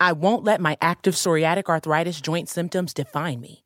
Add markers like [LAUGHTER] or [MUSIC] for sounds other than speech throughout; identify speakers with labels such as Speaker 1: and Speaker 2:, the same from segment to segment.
Speaker 1: I won't let my active psoriatic arthritis joint symptoms define me.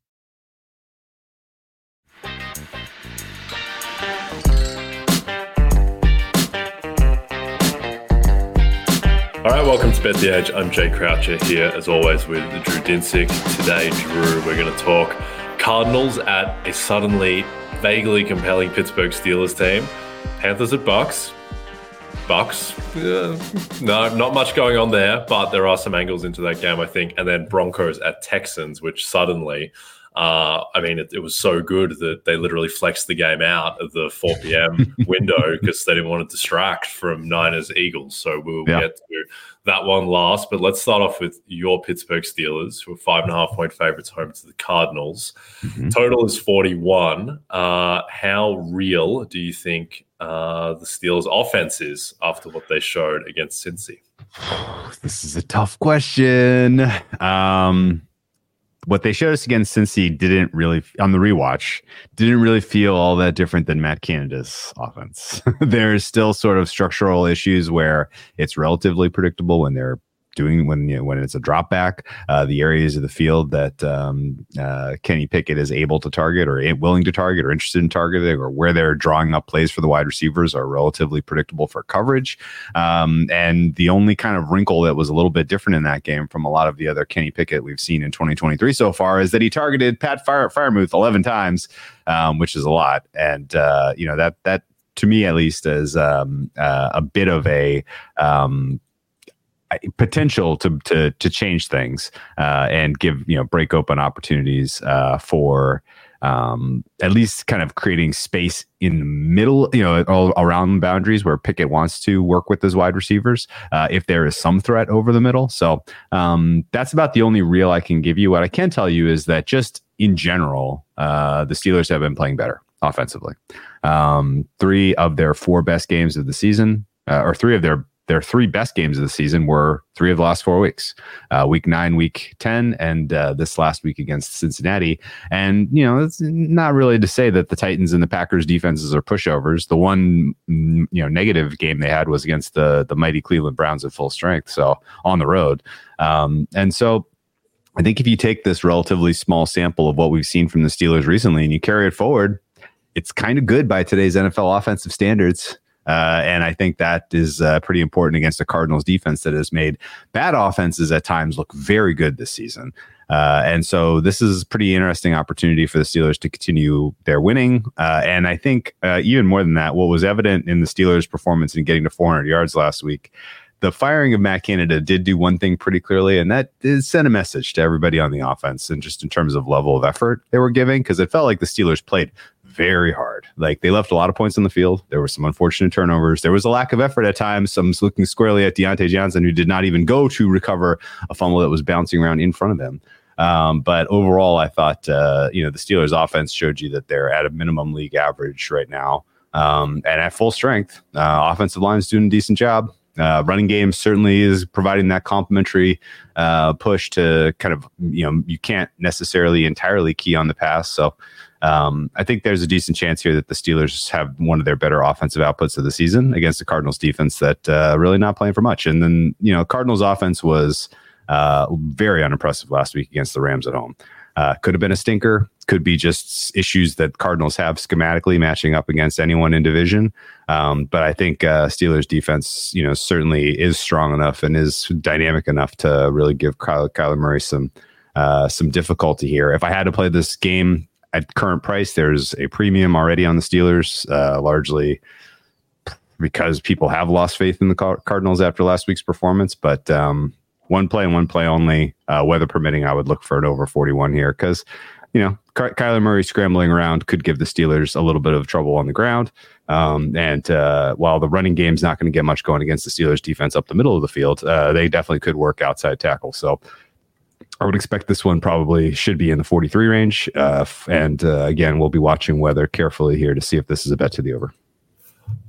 Speaker 2: All right, welcome to Bet the Edge. I'm Jay Croucher here, as always, with Drew Dinsick. Today, Drew, we're going to talk Cardinals at a suddenly vaguely compelling Pittsburgh Steelers team. Panthers at Bucs. Bucs, uh, no, not much going on there, but there are some angles into that game, I think. And then Broncos at Texans, which suddenly uh, I mean, it, it, was so good that they literally flexed the game out of the 4 p.m. [LAUGHS] window because they didn't want to distract from Niners Eagles. So we'll yeah. get to that one last. But let's start off with your Pittsburgh Steelers, who are five and a half point favorites home to the Cardinals. Mm-hmm. Total is 41. Uh, how real do you think uh, the Steelers' offense is after what they showed against Cincy? [SIGHS]
Speaker 3: This is a tough question. Um, what they showed us against Cincy didn't really on the rewatch didn't really feel all that different than Matt Canada's offense. [LAUGHS] There's still sort of structural issues where it's relatively predictable when they're doing when you know, when it's a drop back, uh, the areas of the field that um, uh, Kenny Pickett is able to target or willing to target or interested in targeting or where they're drawing up plays for the wide receivers are relatively predictable for coverage. Um, and the only kind of wrinkle that was a little bit different in that game from a lot of the other Kenny Pickett we've seen in 2023 so far is that he targeted Pat Fire- Freiermuth 11 times, um, which is a lot. And uh, you know that that to me at least is um, uh, a bit of a um, potential to to to change things uh, and give you know break open opportunities uh, for um, at least kind of creating space in the middle, you know, all around boundaries where Pickett wants to work with his wide receivers. Uh, if there is some threat over the middle, so um, that's about the only real I can give you. What I can tell you is that just in general, uh, the Steelers have been playing better offensively. Um, three of their four best games of the season, uh, or three of their their three best games of the season were three of the last four weeks uh, week nine week 10 and uh, this last week against cincinnati. And you know it's not really to say that the titans and the packers defenses are pushovers. The one mm, you know negative game they had was against the the mighty cleveland browns at full strength so on the road. Um, and so i think if you take this relatively small sample of what we've seen from the steelers recently and you carry it forward it's kind of good by today's nfl offensive standards uh, and I think that is uh, pretty important against the Cardinals defense that has made bad offenses at times look very good this season. Uh, and so this is a pretty interesting opportunity for the Steelers to continue their winning. Uh, and I think uh, even more than that, what was evident in the Steelers' performance in getting to 400 yards last week the firing of Matt Canada did do one thing pretty clearly, and that is send a message to everybody on the offense and just in terms of level of effort they were giving, because it felt like the Steelers played very hard. Like they left a lot of points on the field. There were some unfortunate turnovers. There was a lack of effort at times. Some looking squarely at Diontae Johnson, who did not even go to recover a fumble that was bouncing around in front of him. Um, but overall, I thought uh, you know the Steelers' offense showed you that they're at a minimum league average right now, um, and at full strength. Uh, offensive line is doing a decent job. Uh, running game certainly is providing that complementary uh, push to kind of you know you can't necessarily entirely key on the pass. So um, I think there's a decent chance here that the Steelers have one of their better offensive outputs of the season against the Cardinals defense that uh, really not playing for much. And then you know Cardinals offense was uh, very unimpressive last week against the Rams at home. Uh, could have been a stinker. Could be just issues that Cardinals have schematically matching up against anyone in division. Um, but I think uh, Steelers defense, you know, certainly is strong enough and is dynamic enough to really give Kyler, Kyler Murray some uh, some difficulty here. If I had to play this game at current price, there's a premium already on the Steelers, uh, largely because people have lost faith in the Cardinals after last week's performance. But um, one play and one play only, uh, weather permitting, I would look for an over 41 here because, you know, Ky- Kyler Murray scrambling around could give the Steelers a little bit of trouble on the ground. Um, and uh, while the running game's not going to get much going against the Steelers defense up the middle of the field, uh, they definitely could work outside tackle. So I would expect this one probably should be in the 43 range. Uh, and uh, again, we'll be watching weather carefully here to see if this is a bet to the over.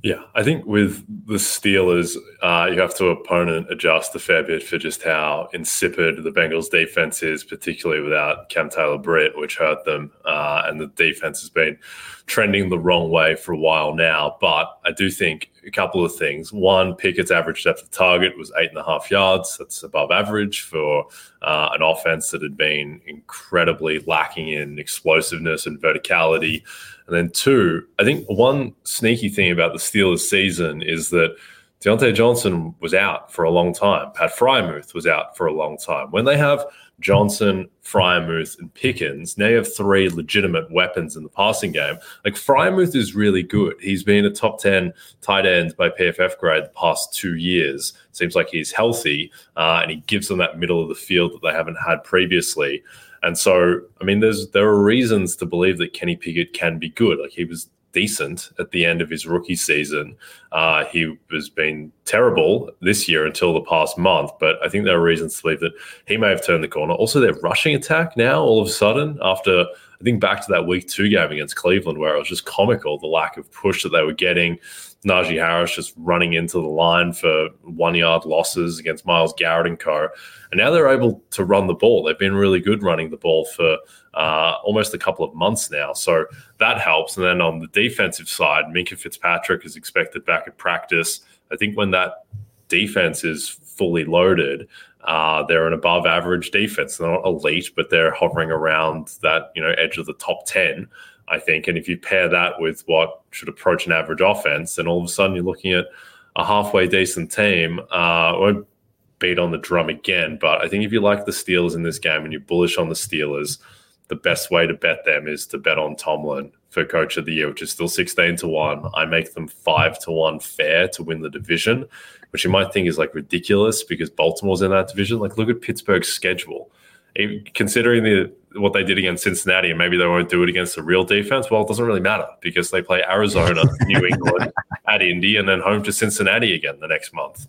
Speaker 2: Yeah, I think with the Steelers, uh, you have to opponent adjust a fair bit for just how insipid the Bengals defense is, particularly without Cam Taylor Britt, which hurt them. Uh, and the defense has been trending the wrong way for a while now. But I do think a couple of things. One, Pickett's average depth of target was eight and a half yards. That's above average for uh, an offense that had been incredibly lacking in explosiveness and verticality. And then two, I think one sneaky thing about the Steelers season is that Diontae Johnson was out for a long time. Pat Freiermuth was out for a long time. When they have Johnson, Freiermuth, and Pickens, now you have three legitimate weapons in the passing game. Like Freiermuth is really good. He's been a top 10 tight end by PFF grade the past two years. Seems like he's healthy uh, and he gives them that middle of the field that they haven't had previously. And so, I mean, there's there are reasons to believe that Kenny Pickett can be good. Like he was decent at the end of his rookie season. Uh, he has been terrible this year until the past month, but I think there are reasons to believe that he may have turned the corner. Also, their rushing attack now, all of a sudden, after I think back to that week two game against Cleveland, where it was just comical the lack of push that they were getting. Najee Harris just running into the line for one yard losses against Myles Garrett and co. And now they're able to run the ball. They've been really good running the ball for uh, almost a couple of months now. So that helps. And then on the defensive side, Minkah Fitzpatrick is expected back at practice. I think when that defense is fully loaded, uh, they're an above average defense. They're not elite, but they're hovering around that you know edge of the top ten. I think. And if you pair that with what should approach an average offense, then all of a sudden you're looking at a halfway decent team. Uh, won't beat on the drum again, but I think if you like the Steelers in this game and you're bullish on the Steelers, the best way to bet them is to bet on Tomlin for coach of the year, which is still 16 to 1. I make them 5 to 1 fair to win the division, which you might think is like ridiculous because Baltimore's in that division. Like, look at Pittsburgh's schedule. Considering the what they did against Cincinnati, and maybe they won't do it against the real defense. Well, it doesn't really matter because they play Arizona, [LAUGHS] New England, at Indy, and then home to Cincinnati again the next month,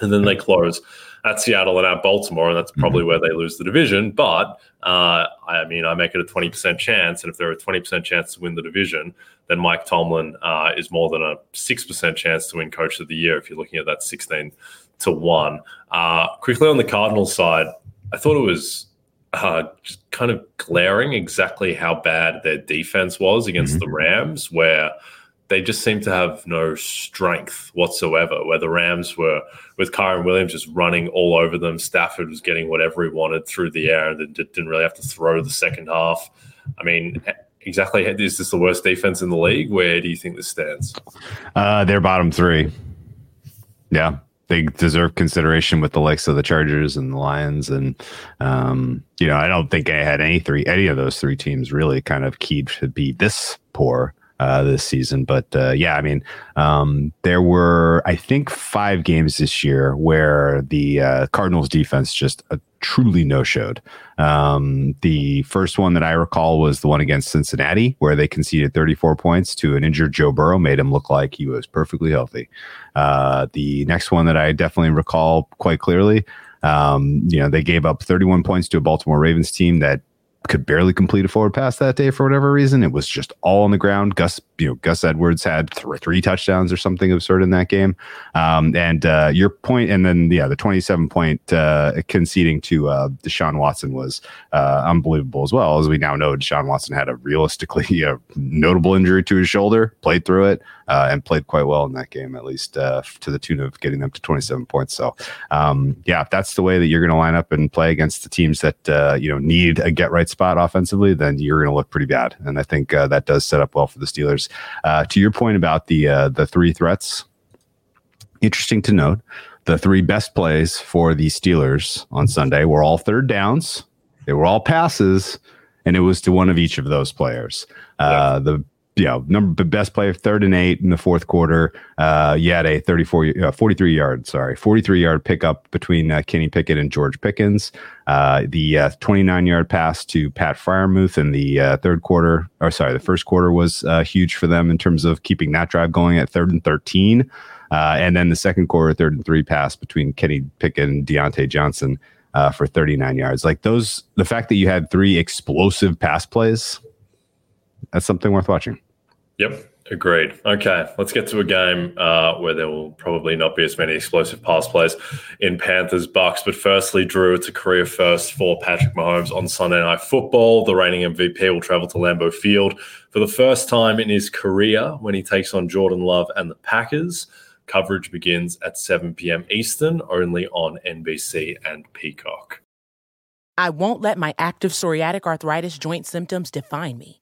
Speaker 2: and then they close at Seattle and at Baltimore, and that's probably mm-hmm. where they lose the division. But uh, I mean, I make it a twenty percent chance, and if there are a twenty percent chance to win the division, then Mike Tomlin uh, is more than a six percent chance to win Coach of the Year. If you're looking at that sixteen to one. Uh, quickly on the Cardinals side, I thought it was uh, just kind of glaring exactly how bad their defense was against mm-hmm. the Rams, where they just seem to have no strength whatsoever. Where the Rams were with Kyren Williams just running all over them, Stafford was getting whatever he wanted through the air and didn't really have to throw the second half. I mean, exactly, is this the worst defense in the league? Where do you think this stands?
Speaker 3: Uh, they're bottom three. Yeah, they deserve consideration with the likes of the Chargers and the Lions, and um, you know I don't think I had any three any of those three teams really kind of keyed to be this poor uh, this season. But uh, yeah, I mean, um, there were I think five games this year where the uh, Cardinals defense just uh, truly no showed. Um, the first one that I recall was the one against Cincinnati, where they conceded 34 points to an injured Joe Burrow, made him look like he was perfectly healthy. Uh, the next one that I definitely recall quite clearly, um, you know, they gave up 31 points to a Baltimore Ravens team that could barely complete a forward pass that day for whatever reason. It was just all on the ground. Gus you know, Gus Edwards had th- three touchdowns or something sort in that game. Um, and uh, your point, and then yeah, the 27 point uh, conceding to uh, Deshaun Watson was uh, unbelievable as well. As we now know, Deshaun Watson had a realistically [LAUGHS] uh, notable injury to his shoulder, played through it, uh, and played quite well in that game, at least uh, to the tune of getting them to 27 points. So, um, yeah, if that's the way that you're going to line up and play against the teams that uh, you know need a get right spot offensively, then you're going to look pretty bad. And I think that does set up well for the Steelers. Uh, to your point about the uh, the three threats, interesting to note. The three best plays for the Steelers on Sunday were all third downs. They were all passes, and it was to one of each of those players. Uh, the know, number the best play of third and eight in the fourth quarter. Uh, you had a 34, uh, 43 yard, sorry, 43 yard pickup between uh, Kenny Pickett and George Pickens. Uh, the uh, 29 yard pass to Pat Freiermuth in the uh, third quarter, or sorry, the first quarter was uh, huge for them in terms of keeping that drive going at third and 13. Uh, and then the second quarter, third and three pass between Kenny Pickett and Diontae Johnson uh, for 39 yards. Like those, the fact that you had three explosive pass plays that's something worth watching.
Speaker 2: Yep, agreed. Okay, let's get to a game uh, where there will probably not be as many explosive pass plays in Panthers Bucs. But firstly, Drew, it's a career first for Patrick Mahomes on Sunday Night Football. The reigning MVP will travel to Lambeau Field for the first time in his career when he takes on Jordan Love and the Packers. Coverage begins at 7 p.m. Eastern, only on NBC and Peacock.
Speaker 1: I won't let my active psoriatic arthritis joint symptoms define me.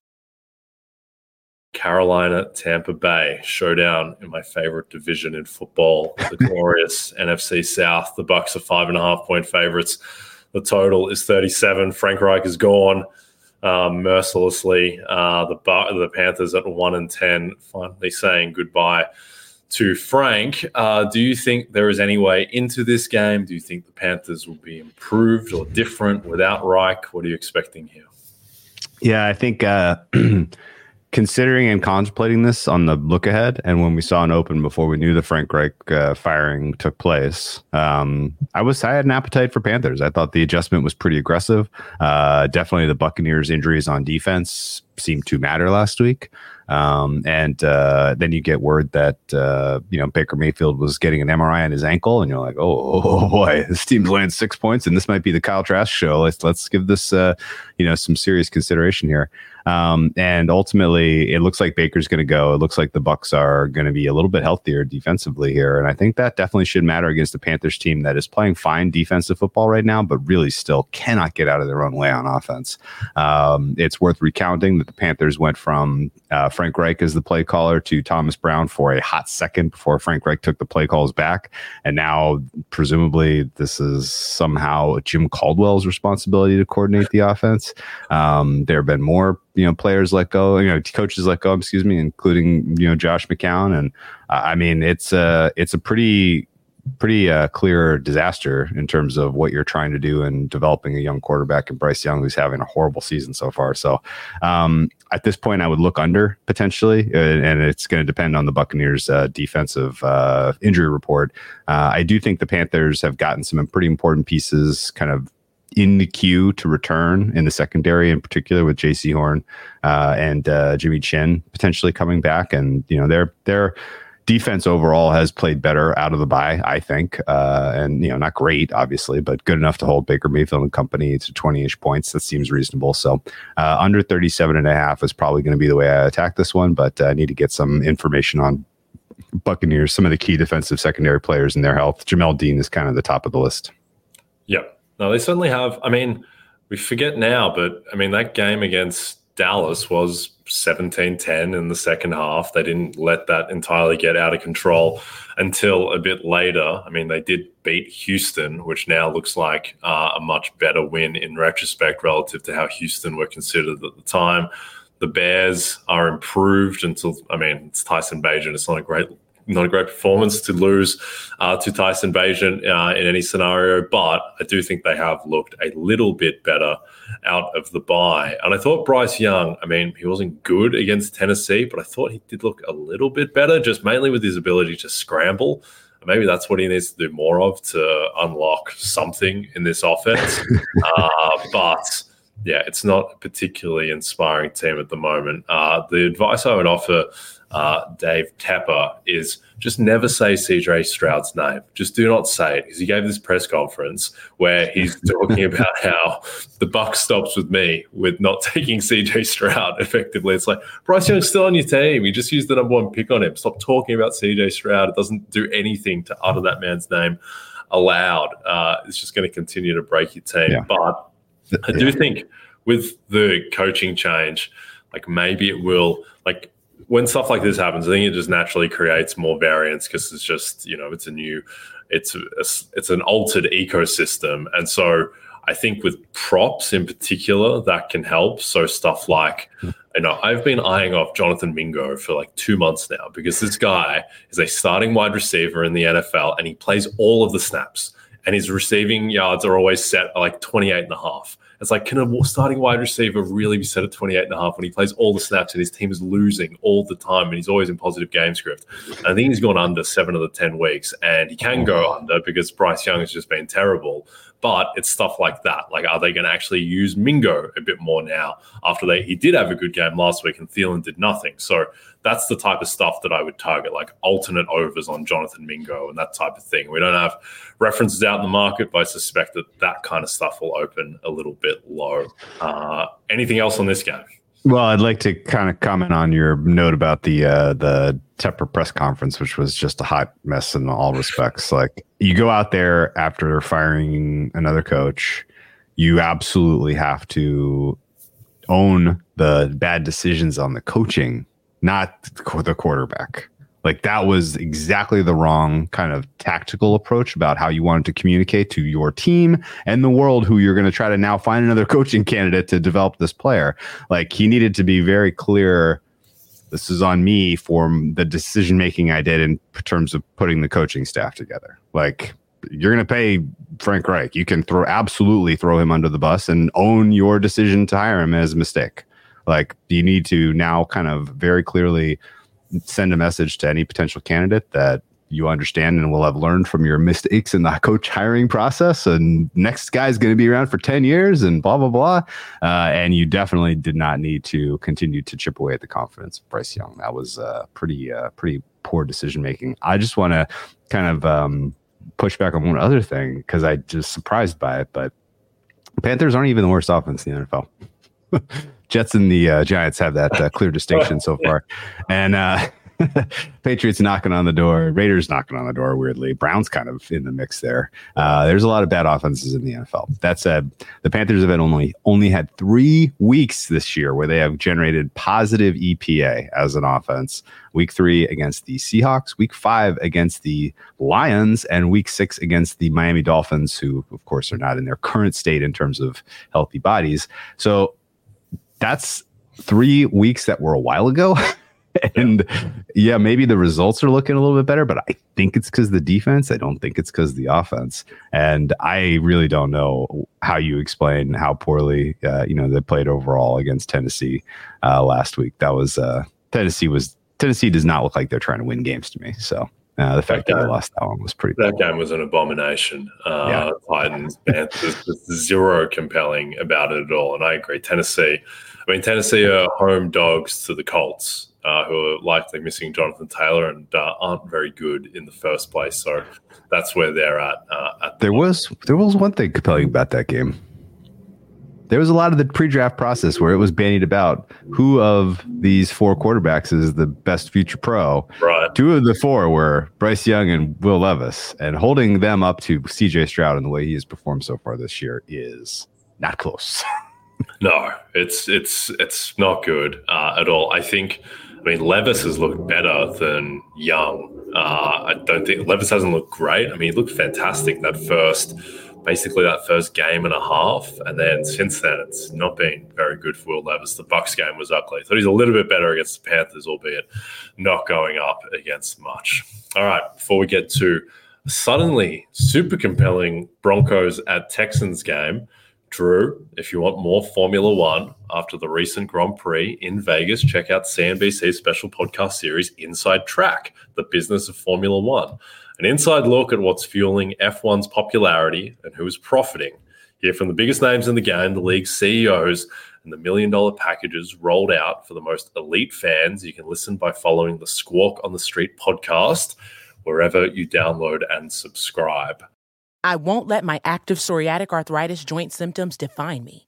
Speaker 2: Carolina, Tampa Bay showdown in my favorite division in football, the [LAUGHS] glorious NFC South. The Bucs are five and a half point favorites. The total is 37. Frank Reich is gone um, mercilessly. Uh, the the Panthers at one and ten, finally saying goodbye to Frank. Uh, do you think there is any way into this game? Do you think the Panthers will be improved or different without Reich? What are you expecting here?
Speaker 3: Yeah, I think uh, [CLEARS THROAT] considering and contemplating this on the look ahead, and when we saw an open before we knew the Frank Reich uh, firing took place, um, I was I had an appetite for Panthers. I thought the adjustment was pretty aggressive. Uh, definitely, the Buccaneers' injuries on defense seemed to matter last week. Um, and uh, then you get word that uh, you know Baker Mayfield was getting an MRI on his ankle, and you're like, oh, [LAUGHS] oh boy, this team's laying six points, and this might be the Kyle Trask show. Let's let's give this uh, you know some serious consideration here. Um, and ultimately, it looks like Baker's going to go. It looks like the Bucs are going to be a little bit healthier defensively here, and I think that definitely should matter against the Panthers team that is playing fine defensive football right now, but really still cannot get out of their own way on offense. Um, it's worth recounting that the Panthers went from uh, Frank Reich as the play caller to Thomas Brown for a hot second before Frank Reich took the play calls back, and now presumably this is somehow Jim Caldwell's responsibility to coordinate the offense. Um, there have been more you know players let go, you know coaches let go, excuse me, including you know Josh McCown, and uh, I mean it's a it's a pretty pretty uh, clear disaster in terms of what you're trying to do in developing a young quarterback and Bryce Young, who's having a horrible season so far. So um, at this point, I would look under potentially, uh, and it's going to depend on the Buccaneers' uh, defensive uh, injury report. Uh, I do think the Panthers have gotten some pretty important pieces, kind of in the queue to return in the secondary, in particular with Jaycee Horn uh, and uh, Jeremy Chinn potentially coming back, and you know they're they're defense overall has played better out of the bye, I think. Uh, and, you know, not great, obviously, but good enough to hold Baker Mayfield and company to 20 ish points. That seems reasonable. So uh, under 37 and a half is probably going to be the way I attack this one, but uh, I need to get some information on Buccaneers, some of the key defensive secondary players and their health. Jamel Dean is kind of the top of the list.
Speaker 2: Yeah. No, they certainly have. I mean, we forget now, but I mean, that game against Dallas was 17 10 in the second half. They didn't let that entirely get out of control until a bit later. I mean, they did beat Houston, which now looks like uh, a much better win in retrospect relative to how Houston were considered at the time. The Bears are improved until, I mean, it's Tyson Bagent. It's not a great not a great performance to lose uh, to Tyson Bagent uh, in any scenario, but I do think they have looked a little bit better out of the bye. And I thought Bryce Young, I mean, he wasn't good against Tennessee, but I thought he did look a little bit better, just mainly with his ability to scramble. Maybe that's what he needs to do more of to unlock something in this offense. [LAUGHS] uh, but yeah, it's not a particularly inspiring team at the moment. Uh, the advice I would offer uh, Dave Tepper is just never say CJ Stroud's name. Just do not say it because he gave this press conference where he's [LAUGHS] talking about how the buck stops with me with not [LAUGHS] taking CJ Stroud effectively. It's like Bryce Young's still on your team. You just used the number one pick on him. Stop talking about CJ Stroud. It doesn't do anything to utter that man's name aloud. Uh, it's just going to continue to break your team. Yeah. But I do yeah. think with the coaching change, like maybe it will like when stuff like this happens, I think it just naturally creates more variance because it's just you know it's a new, it's a, it's an altered ecosystem, and so I think with props in particular that can help. So stuff like you know I've been eyeing off Jonathan Mingo for like two months now because this guy is a starting wide receiver in the NFL and he plays all of the snaps and his receiving yards are always set at like 28 and a half. It's like, can a starting wide receiver really be set at 28 and a half when he plays all the snaps and his team is losing all the time and he's always in positive game script? I think he's gone under seven of the 10 weeks and he can go under because Bryce Young has just been terrible. But it's stuff like that. Like, are they going to actually use Mingo a bit more now after they he did have a good game last week and Thielen did nothing? So that's the type of stuff that I would target, like alternate overs on Jonathan Mingo and that type of thing. We don't have references out in the market, but I suspect that that kind of stuff will open a little bit low. Uh, anything else on this game?
Speaker 3: Well, I'd like to kind of comment on your note about the uh, the Tepper press conference, which was just a hot mess in all respects. Like you go out there after firing another coach, you absolutely have to own the bad decisions on the coaching not the quarterback. Like that was exactly the wrong kind of tactical approach about how you wanted to communicate to your team and the world who you're going to try to now find another [LAUGHS] coaching candidate to develop this player. Like he needed to be very clear this is on me for the decision making I did in terms of putting the coaching staff together. Like you're going to pay Frank Reich. You can throw absolutely throw him under the bus and own your decision to hire him as a mistake. Like you need to now kind of very clearly send a message to any potential candidate that you understand and will have learned from your mistakes in the [LAUGHS] coach hiring process. And next guy's going to be around for 10 years and blah, blah, blah. Uh, and you definitely did not need to continue to chip away at the confidence of Bryce Young. That was uh, pretty, uh, pretty poor decision making. I just want to kind of um, push back on one other thing because I just surprised by it. But Panthers aren't even the worst offense in the NFL. [LAUGHS] Jets and the uh, Giants have that uh, clear [LAUGHS] distinction so far, and uh, [LAUGHS] Patriots knocking on the door, Raiders knocking on the door. Weirdly, Browns kind of in the mix there. Uh, there's a lot of bad offenses in the NFL. That said, the Panthers have had only only had three weeks this year where they have generated positive EPA as an offense. Week three against the Seahawks, week five against the Lions, and week six against the Miami Dolphins, who of course are not in their current state in terms of healthy bodies. So that's three weeks that were a while ago. [LAUGHS] and yeah, maybe the results are looking a little bit better, but I think it's because the defense. I don't think it's because the offense. And I really don't know how you explain how poorly, uh, you know, they played overall against Tennessee uh, last week. That was uh, Tennessee was Tennessee does not look like they're trying to win games to me. So uh, the fact that, that they lost that one was pretty.
Speaker 2: That cool. game was an abomination. Uh, yeah. Titans, Panthers, zero compelling about it at all. And I agree. Tennessee, I mean, Tennessee are home dogs to the Colts uh, who are likely missing Jonathan Taylor and uh, aren't very good in the first place. So that's where they're at. Uh, at
Speaker 3: the there moment. was there was one thing compelling about that game. There was a lot of the pre-draft process where it was bandied about who of these four quarterbacks is the best future pro.
Speaker 2: Right.
Speaker 3: Two of the four were Bryce Young and Will Levis, and holding them up to C.J. Stroud in the way he has performed so far this year is not close. [LAUGHS]
Speaker 2: no, it's it's it's not good uh, at all. I think I mean, Levis has looked better than Young. Uh, I don't think Levis hasn't looked great. I mean, he looked fantastic that first, basically that first game and a half, and then since then it's not been very good for Will Levis. The Bucs game was ugly. Thought he's a little bit better against the Panthers, albeit not going up against much. All right, before we get to suddenly super compelling Broncos at Texans game. Drew, if you want more Formula One after the recent Grand Prix in Vegas, check out CNBC's special podcast series, Inside Track The Business of Formula One. An inside look at what's fueling F1's popularity and who is profiting. Hear from the biggest names in the game, the league's CEOs, and the million dollar packages rolled out for the most elite fans. You can listen by following the Squawk on the Street podcast wherever you download and subscribe.
Speaker 1: I won't let my active psoriatic arthritis joint symptoms define me.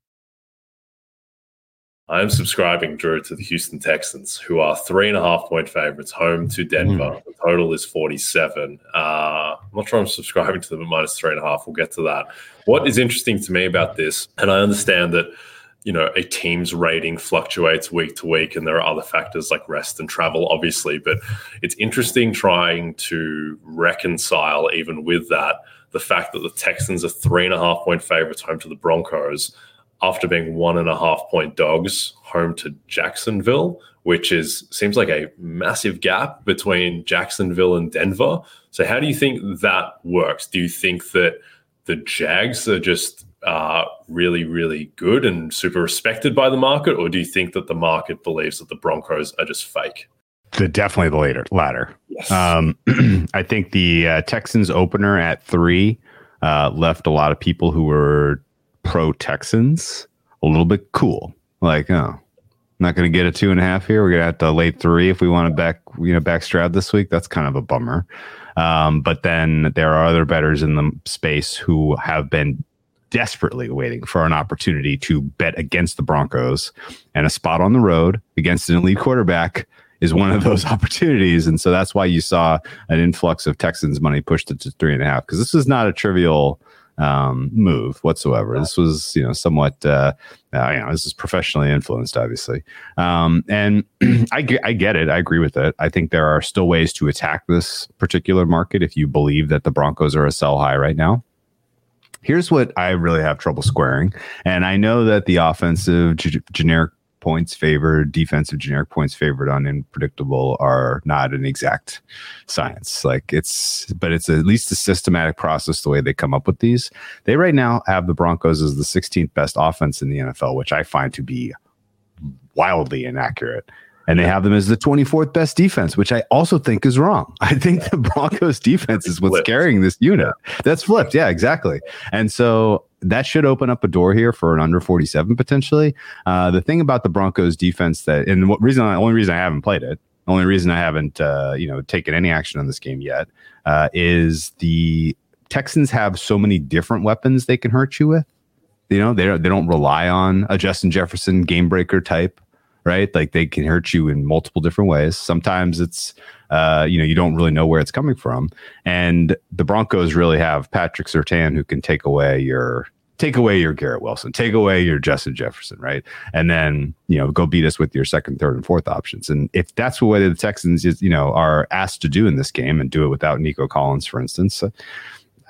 Speaker 2: I'm subscribing, Drew, to the Houston Texans, who are three and a half point favorites home to Denver. Mm. The total is 47. Uh, I'm not sure I'm subscribing to them at minus three and a half. We'll get to that. What is interesting to me about this, and I understand that you know a team's rating fluctuates week to week and there are other factors like rest and travel obviously but it's interesting trying to reconcile even with that the fact that the texans are three and a half point favorites home to the broncos after being one and a half point dogs home to Jacksonville, which is seems like a massive gap between Jacksonville and Denver. So how do you think that works? Do you think that the Jags are just uh, really, really good and super respected by the market, or do you think that the market believes that the Broncos are just fake?
Speaker 3: The definitely the later latter.
Speaker 2: Yes.
Speaker 3: Um, [CLEARS THROAT] I think the uh, Texans opener at three uh, left a lot of people who were pro Texans a little bit cool. Like, oh, not going to get a two and a half here. We're going to have to lay three if we want to back, you know, back Stroud this week. That's kind of a bummer. Um, but then there are other betters in the space who have been desperately waiting for an opportunity to bet against the Broncos and a spot on the road against an elite quarterback is one of those [LAUGHS] opportunities. And so that's why you saw an influx of Texans money pushed it to three and a half because this is not a trivial um, move whatsoever. This was, you know, somewhat, uh, uh, you know, this is professionally influenced, obviously. Um, and [CLEARS THROAT] I, I get it. I agree with it. I think there are still ways to attack this particular market if you believe that the Broncos are a sell high right now. Here's what I really have trouble squaring. And I know that the offensive g- generic points favored, defensive generic points favored on unpredictable are not an exact science. Like it's, but it's at least a systematic process the way they come up with these. They right now have the Broncos as the 16th best offense in the NFL, which I find to be wildly inaccurate. And they have them as the 24th best defense, which I also think is wrong. [LAUGHS] I think the Broncos [LAUGHS] defense is what's carrying this unit. That's flipped. Yeah, exactly. And so that should open up a door here for an under 47 potentially. Uh, the thing about the Broncos defense that, and what reason, the only reason I haven't played it, the only reason I haven't, uh, you know, taken any action on this game yet, uh, is the Texans have so many different weapons they can hurt you with. You know, they don't, they don't rely on a Justin Jefferson game breaker type, right? Like they can hurt you in multiple different ways. Sometimes it's, uh, you know, you don't really know where it's coming from. And the Broncos really have Patrick Surtain who can take away your take away your Garrett Wilson, take away your Justin Jefferson, right? And then, you know, go beat us with your second, third, and fourth options. And if that's what the Texans is, you know, are asked to do in this game and do it without Nico Collins, for instance,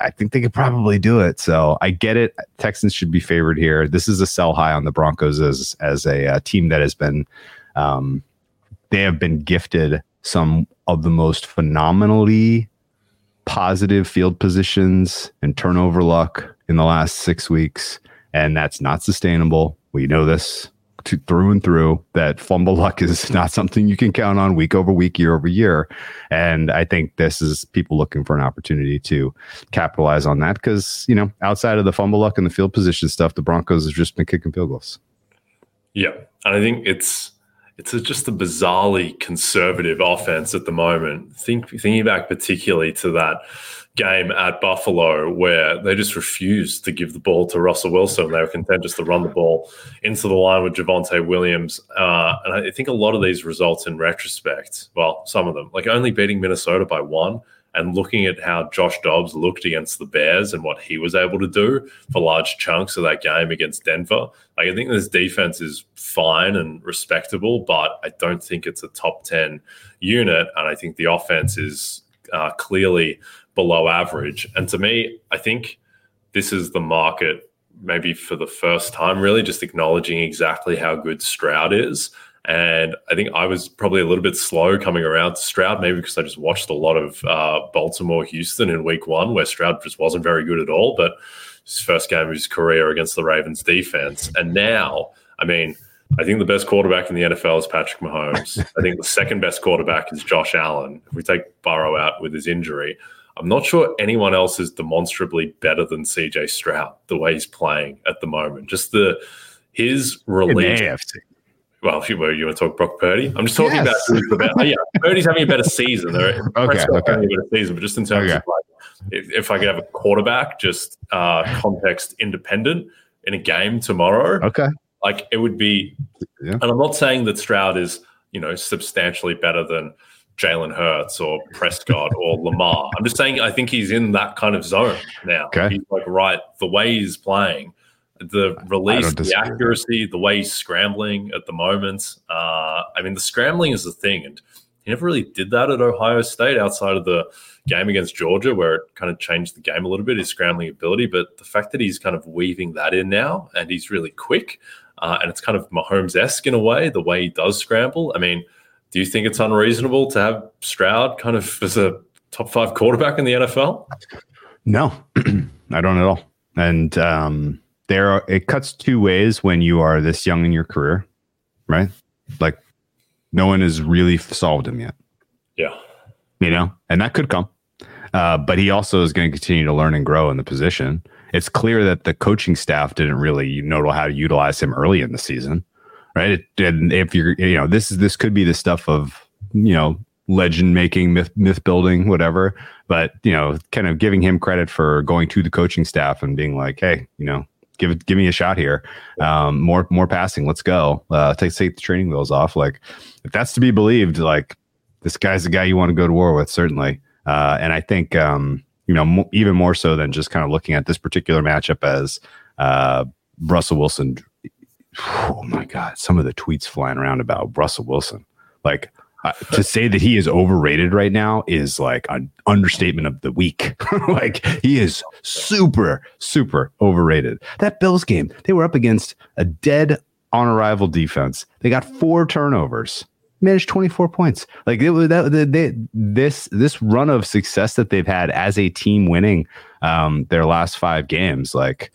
Speaker 3: I think they could probably do it. So I get it. Texans should be favored here. This is a sell high on the Broncos as as a, uh, team that has been, um, they have been gifted some of the most phenomenally positive field positions and turnover luck in the last six weeks, and that's not sustainable. We know this to, through and through that fumble luck is [LAUGHS] not something you can count on week over week, year over year. And I think this is people looking for an opportunity to capitalize on that because, you know, outside of the fumble luck and the field position stuff, the Broncos have just been kicking field goals.
Speaker 2: Yeah. And I think it's, it's a, just a bizarrely conservative offense at the moment. Think thinking back particularly to that game at Buffalo where they just refused to give the ball to Russell Wilson. They were content just to run the ball into the line with Javonte Williams. Uh, and I think a lot of these results in retrospect, well, some of them, like only beating Minnesota by one and looking at how Josh Dobbs looked against the Bears and what he was able to do for large chunks of that game against Denver, like I think this defense is fine and respectable, but I don't think it's a top 10 unit. And I think the offense is uh, clearly below average. And to me, I think this is the market, maybe for the first time, really just acknowledging exactly how good Stroud is and I think I was probably a little bit slow coming around to Stroud, maybe because I just watched a lot of uh, Baltimore Houston in week one, where Stroud just wasn't very good at all. But his first game of his career against the Ravens defense. And now, I mean, I think the best quarterback in the NFL is Patrick Mahomes. [LAUGHS] I think the second best quarterback is Josh Allen. If we take Burrow out with his injury, I'm not sure anyone else is demonstrably better than CJ Stroud the way he's playing at the moment. Just the his release well, if you were, you want to talk Brock Purdy? I'm just talking yes. about, about yeah, Purdy's having a better season. [LAUGHS] okay, okay. having a better season, but just in terms okay. of like, if, if, I could have a quarterback, just uh, context independent in a game tomorrow,
Speaker 3: okay,
Speaker 2: like it would be. Yeah. And I'm not saying that Stroud is, you know, substantially better than Jalen Hurts or Prescott or Lamar. I'm just saying I think he's in that kind of zone now.
Speaker 3: Okay.
Speaker 2: He's like right the way he's playing the release, the accuracy, the way he's scrambling at the moment. Uh, I mean, the scrambling is the thing, and he never really did that at Ohio State outside of the game against Georgia, where it kind of changed the game a little bit, his scrambling ability. But the fact that he's kind of weaving that in now, and he's really quick, uh, and it's kind of Mahomes esque in a way, the way he does scramble. I mean, do you think it's unreasonable to have Stroud kind of as a top five quarterback in the NFL?
Speaker 3: No, [CLEARS THROAT] I don't at all. And um, there are, it cuts two ways when you are this young in your career, right? Like no one has really solved him yet.
Speaker 2: Yeah.
Speaker 3: You know, and that could come. Uh, but he also is going to continue to learn and grow in the position. It's clear that the coaching staff didn't really know how to utilize him early in the season, right? It, and if you're, you know, this is this could be the stuff of, you know, legend making, myth myth building, whatever. But you know, kind of giving him credit for going to the coaching staff and being like, hey, you know, give it, give me a shot here. Um, more, more passing. Let's go. Uh, take, take the training wheels off. Like if that's to be believed, like this guy's the guy you want to go to war with, certainly. Uh, and I think, um, you know, mo- even more so than just kind of looking at this particular matchup as uh, Russell Wilson. Oh my God, some of the tweets flying around about Russell Wilson. Like uh, to [LAUGHS] say that he is overrated right now is like an understatement of the week. [LAUGHS] like he is super, super overrated. That Bills game, they were up against a dead on arrival defense. They got four turnovers managed 24 points. Like it was that they, this this run of success that they've had as a team winning um, their last five games, like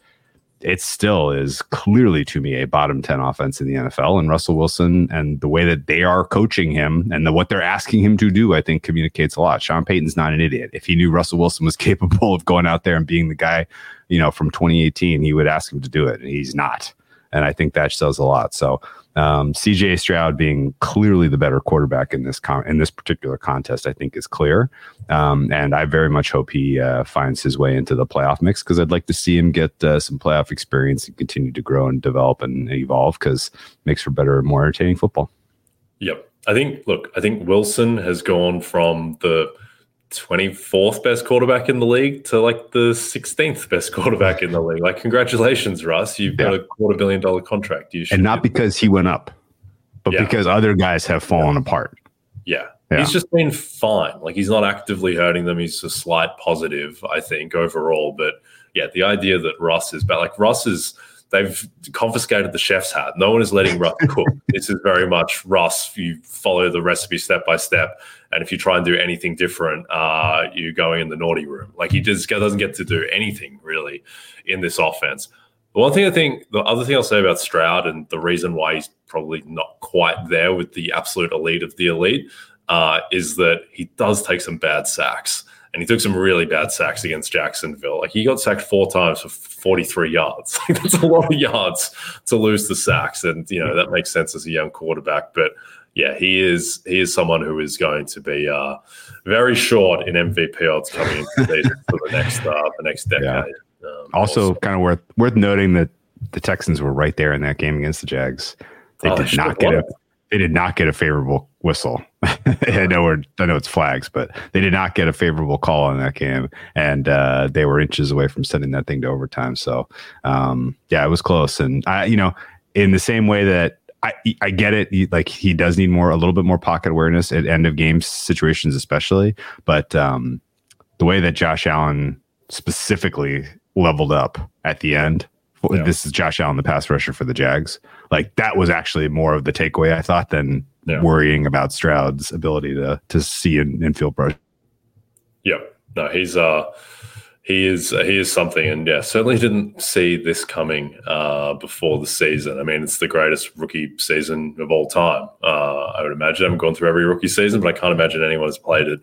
Speaker 3: it still is clearly to me a bottom 10 offense in the NFL. And Russell Wilson and the way that they are coaching him and the, what they're asking him to do, I think communicates a lot. Sean Payton's not an idiot. If he knew Russell Wilson was [LAUGHS] capable of going out there and being the guy, you know, from 2018, he would ask him to do it. And he's not. And I think that says a lot. So um, CJ Stroud being clearly the better quarterback in this con- in this particular contest, I think is clear. Um, and I very much hope he uh, finds his way into the playoff mix because I'd like to see him get uh, some playoff experience and continue to grow and develop and evolve because makes for better, more entertaining football.
Speaker 2: Yep, I think. Look, I think Wilson has gone from the 24th best quarterback in the league to like the 16th best quarterback in the league. Like, congratulations, Russ. You've got a quarter billion dollar contract. You
Speaker 3: and not because he went up, but yeah. because other guys have fallen
Speaker 2: yeah.
Speaker 3: apart.
Speaker 2: Yeah. yeah. He's just been fine. Like, he's not actively hurting them. He's a slight positive, I think, overall. But yeah, the idea that Russ is bad, like, Russ is they've confiscated the chef's hat. No one is letting Russ [LAUGHS] cook. this is very much Russ. You follow the recipe step by step, and if you try and do anything different, uh, you're going in the naughty room. Like he just doesn't get to do anything really in this offense. The one thing I think, the other thing I'll say about Stroud, and the reason why he's probably not quite there with the absolute elite of the elite, uh, is that he does take some bad sacks and he took some really bad sacks against Jacksonville. Like he got sacked four times for 43 yards. [LAUGHS] That's a lot of yards to lose the sacks, and you know that makes sense as a young quarterback. But yeah, he is he is someone who is going to be uh, very short in MVP odds coming into the [LAUGHS] for the next uh, the next decade. Yeah.
Speaker 3: Um, also, also, kind of worth worth noting that the Texans were right there in that game against the Jags. They oh, did not get it they did not get a favorable whistle. [LAUGHS] I know we're, I know it's flags, but they did not get a favorable call on that game, and uh, they were inches away from sending that thing to overtime. So, um, yeah, it was close. And I, you know, in the same way that I, I get it, he, like he does need more, a little bit more pocket awareness at end of game situations, especially. But um, the way that Josh Allen specifically leveled up at the end yeah. this is Josh Allen, the pass rusher for the Jags. Like that was actually more of the takeaway I thought than yeah. worrying about Stroud's ability to to see and, and feel pressure.
Speaker 2: Yeah, no, he's uh he is he is something, and yeah, certainly didn't see this coming uh, before the season. I mean, it's the greatest rookie season of all time. Uh, I would imagine. I haven't gone through every rookie season, but I can't imagine anyone has played at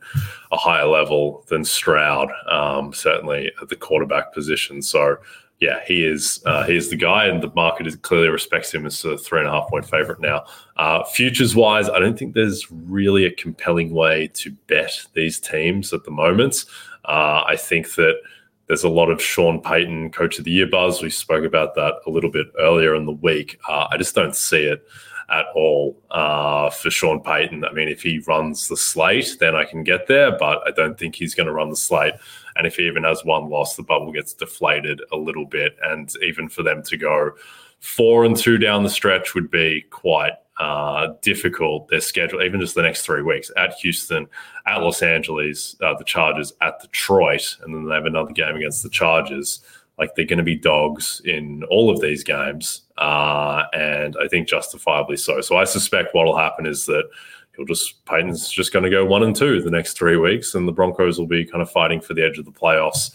Speaker 2: a higher level than Stroud. Um, certainly at the quarterback position. So yeah, he is uh, he is the guy, and the market is clearly respects him as a three and a half point favorite now. Uh, futures wise, I don't think there's really a compelling way to bet these teams at the moment. Uh, I think that there's a lot of Sean Payton, coach of the year buzz. We spoke about that a little bit earlier in the week. Uh, I just don't see it at all uh, for Sean Payton. I mean, if he runs the slate, then I can get there, but I don't think he's going to run the slate. And if he even has one loss, the bubble gets deflated a little bit. And even for them to go four and two down the stretch would be quite uh, difficult. Their schedule, even just the next three weeks at Houston, at Los Angeles, uh, the Chargers, at Detroit, and then they have another game against the Chargers. Like they're going to be dogs in all of these games, uh, and I think justifiably so. So I suspect what will happen is that he'll just Payton's just going to go one and two the next three weeks, and the Broncos will be kind of fighting for the edge of the playoffs.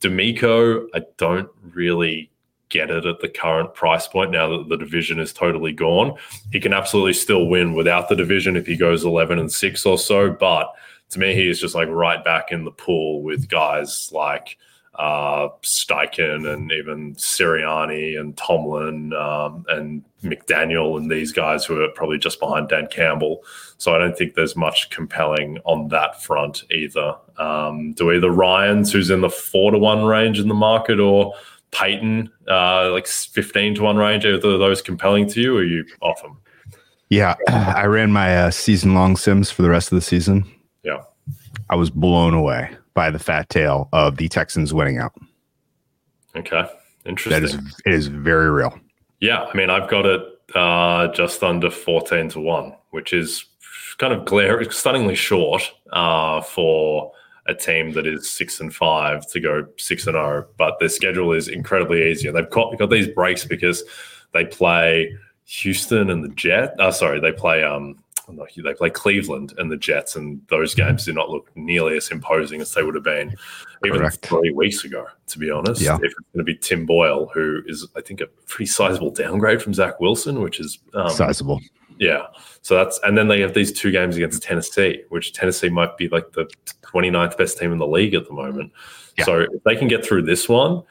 Speaker 2: DeMeco, I don't really get it at the current price point now that the division is totally gone. He can absolutely still win without the division if he goes 11 and 6 or so, but to me he is just like right back in the pool with guys like uh, Steichen and even Sirianni and Tomlin um, and McDaniel and these guys who are probably just behind Dan Campbell. So I don't think there's much compelling on that front either. Um, do either Ryans, who's in the four to one range in the market, or Payton, uh, like 15 to one range, are those compelling to you or are you off them?
Speaker 3: Yeah, I ran my uh, season long sims for the rest of the season.
Speaker 2: Yeah.
Speaker 3: I was blown away by the fat tail of the Texans winning out.
Speaker 2: Okay, interesting.
Speaker 3: That is it is very real.
Speaker 2: Yeah, I mean, I've got it uh, just under fourteen to one, which is kind of glare, stunningly short uh, for a team that is six and five to go six and zero. But their schedule is incredibly easy, and they've got, got these breaks because they play Houston and the Jet. Uh, sorry, they play um they play Cleveland and the Jets, and those games do not look nearly as imposing as they would have been even Correct. three weeks ago. To be honest,
Speaker 3: yeah.
Speaker 2: if it's going to be Tim Boyle, who is I think a pretty sizable downgrade from Zach Wilson, which is um,
Speaker 3: sizable.
Speaker 2: Yeah. So that's and then they have these two games against Tennessee, which Tennessee might be like the 29th best team in the league at the moment. Yeah. So if they can get through this one,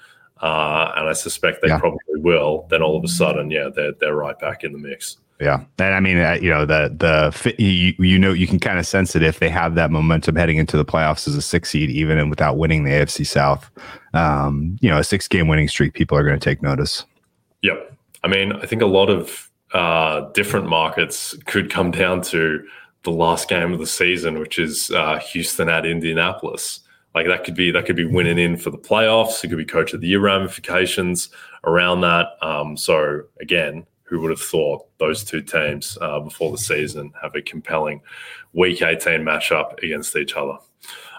Speaker 2: uh, and I suspect they yeah. probably will, then all of a sudden, yeah, they're they're right back in the mix.
Speaker 3: Yeah, and I mean, uh, you know, the the you, you know you can kind of sense it if they have that momentum heading into the playoffs as a six seed, even and without winning the AFC South. Um, you know, a six game winning streak, people are going to take notice.
Speaker 2: Yep, I mean, I think a lot of uh, different markets could come down to the last game of the season, which is uh, Houston at Indianapolis. Like that could be that could be winning in for the playoffs. It could be coach of the year ramifications around that. Um, so again, who would have thought those two teams uh, before the season have a compelling Week 18 matchup against each other?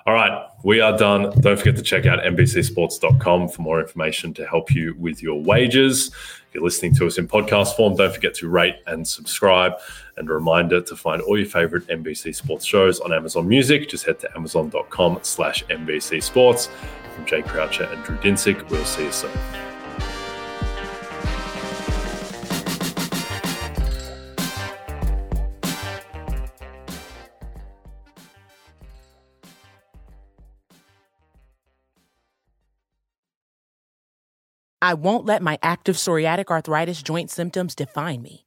Speaker 2: All right, we are done. Don't forget to check out NBCSports.com for more information to help you with your wages. If you're listening to us in podcast form, don't forget to rate and subscribe. And a reminder to find all your favorite NBC Sports shows on Amazon Music. Just head to amazon.com slash NBC Sports. From Jay Croucher and Drew Dinsick, we'll see you soon.
Speaker 1: I won't let my active psoriatic arthritis joint symptoms define me.